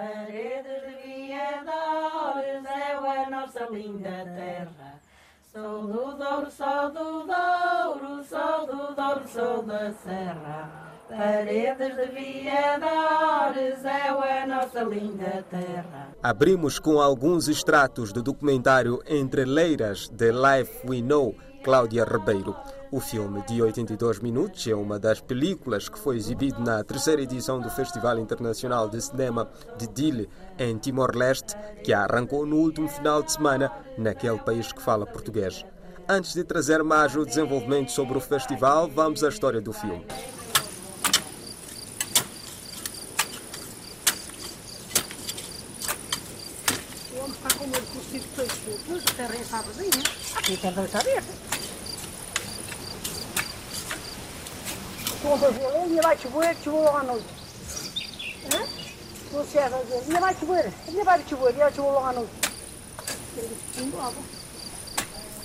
Paredes de viadores é a nossa linda terra. Sou do Douro, sou do Douro, sou do Douro, sou da Serra. Paredes de viadores é a nossa linda terra. Abrimos com alguns extratos do documentário Entre Leiras, de Life We Know, Cláudia Ribeiro. O filme, de 82 minutos, é uma das películas que foi exibido na terceira edição do Festival Internacional de Cinema de Dili, em Timor-Leste, que arrancou no último final de semana naquele país que fala português. Antes de trazer mais o desenvolvimento sobre o festival, vamos à história do filme. O homem está com medo que o sítio todo escuro. Mas a terra está vazia. Aqui terra está aberta. Conta violão, ainda vai chover, choveu logo à noite. Não sei, vai dizer, ainda vai chover, ainda vai chover, ainda choveu logo à noite. Ele disse,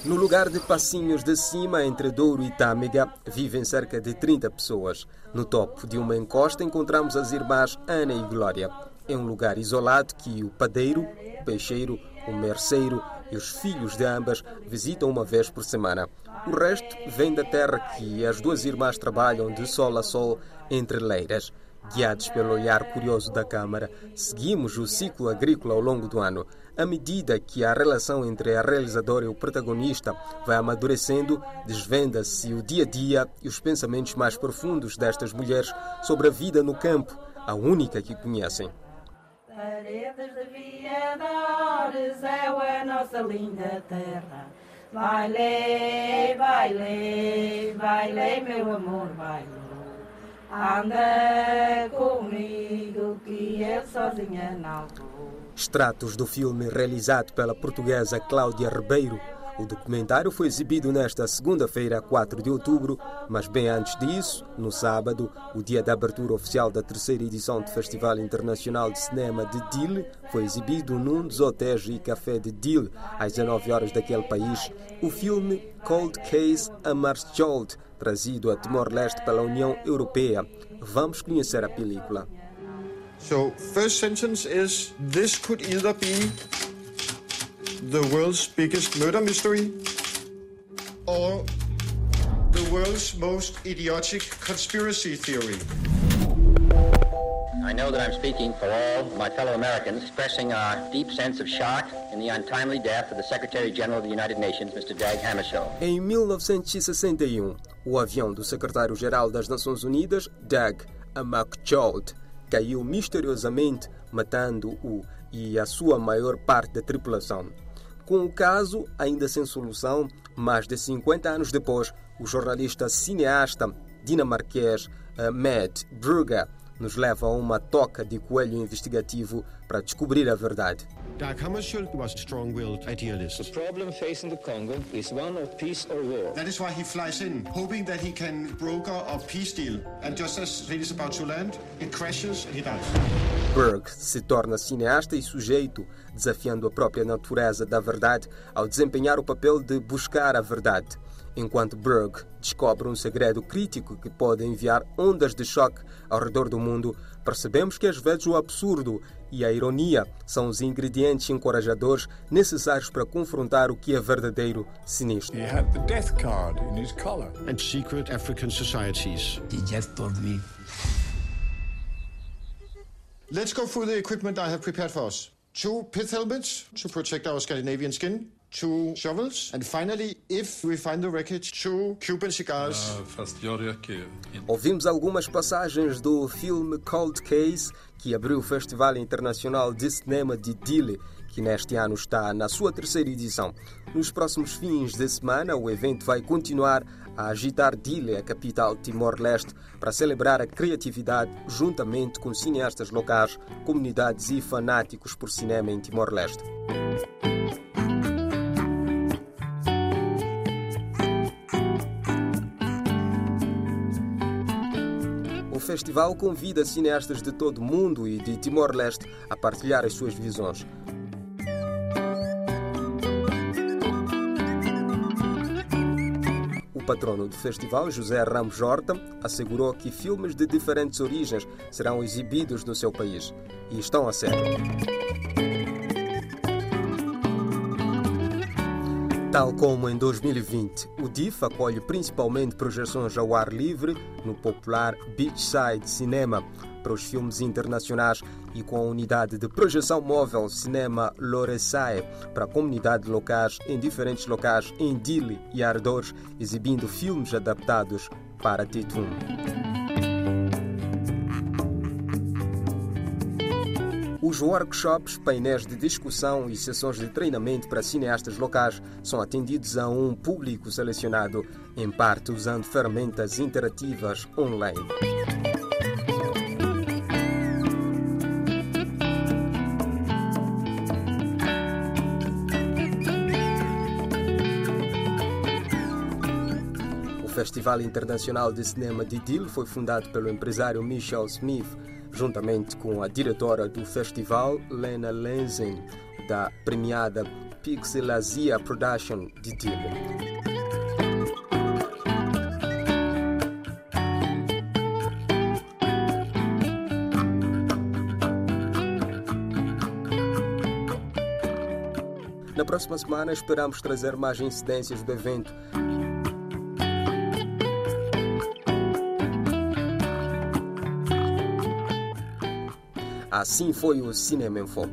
No lugar de Passinhos de Cima, entre Douro e Tâmega, vivem cerca de 30 pessoas. No topo de uma encosta encontramos as irmãs Ana e Glória. É um lugar isolado que o padeiro, o peixeiro, o merceiro e os filhos de ambas visitam uma vez por semana. O resto vem da terra que as duas irmãs trabalham de sol a sol entre leiras. Guiados pelo olhar curioso da Câmara, seguimos o ciclo agrícola ao longo do ano. À medida que a relação entre a realizadora e o protagonista vai amadurecendo, desvenda-se o dia a dia e os pensamentos mais profundos destas mulheres sobre a vida no campo, a única que conhecem. Paredes de viadores é a nossa linda terra. Baile, baile, baile, meu amor, baile. Anda comigo que eu sozinha não vou. Extratos do filme realizado pela portuguesa Cláudia Ribeiro. O documentário foi exibido nesta segunda-feira, 4 de outubro, mas bem antes disso, no sábado, o dia da abertura oficial da terceira edição do Festival Internacional de Cinema de Dile, foi exibido num dos hotéis e café de Dile, às 19 horas daquele país, o filme Cold Case Amarskjold, trazido a Timor-Leste pela União Europeia. Vamos conhecer a película. So, first sentence is this could either be the world's biggest murder mystery or the world's most idiotic conspiracy theory. I know that I'm speaking for all my fellow Americans, expressing our deep sense of shock in the untimely death of the Secretary General of the United Nations, Mr. Dag Hammarskjöld. Em 1961, o avião do secretário-geral das Nações Unidas, Dag Hammarskjöld, caiu misteriosamente, matando-o e a sua maior parte da tripulação. Com o caso ainda sem solução, mais de 50 anos depois, o jornalista cineasta dinamarquês uh, Matt Brugger nos leva a uma toca de coelho investigativo para descobrir a verdade. Dag Hammarskjöld was a strong-willed idealist. The problem facing the Congo is one of peace or war. That is why he flies in, hoping that he can broker a peace deal. And just as it is about to land, it crashes and he dies. Berg se torna cineasta e sujeito, desafiando a própria natureza da verdade ao desempenhar o papel de buscar a verdade. Enquanto Berg descobre um segredo crítico que pode enviar ondas de choque ao redor do mundo, percebemos que às vezes o absurdo e a ironia são os ingredientes encorajadores necessários para confrontar o que é verdadeiro sinistro. He had the death card in his collar. And secret African societies. He just told me Let's go through the equipment I have prepared for us. Two pith helmets to protect our Scandinavian skin, two shovels, and finally, if we find the wreckage, two Cuban cigars. Ju inte. Ouvimos algumas passagens do filme Cold Case, que abriu o Festival Internacional de Cinema de Dile, que neste ano está na sua terceira edição. Nos próximos fins de semana, o evento vai continuar a agitar Dile, a capital de Timor-Leste, para celebrar a criatividade juntamente com cineastas locais, comunidades e fanáticos por cinema em Timor-Leste. Festival convida cineastas de todo o mundo e de Timor-Leste a partilhar as suas visões. O patrono do festival, José Ramos Horta, assegurou que filmes de diferentes origens serão exibidos no seu país. E estão a ser. Tal como em 2020, o DIF acolhe principalmente projeções ao ar livre no popular Beachside Cinema para os filmes internacionais e com a unidade de projeção móvel Cinema Loresae para a comunidade locais em diferentes locais em Dili e Ardores, exibindo filmes adaptados para Titum. Os workshops, painéis de discussão e sessões de treinamento para cineastas locais são atendidos a um público selecionado, em parte usando ferramentas interativas online. O Festival Internacional de Cinema de Dil foi fundado pelo empresário Michel Smith juntamente com a diretora do festival, Lena Lenzen, da premiada Pixelazia Production de Dile. Na próxima semana esperamos trazer mais incidências do evento Assim foi o Cinema em Foco.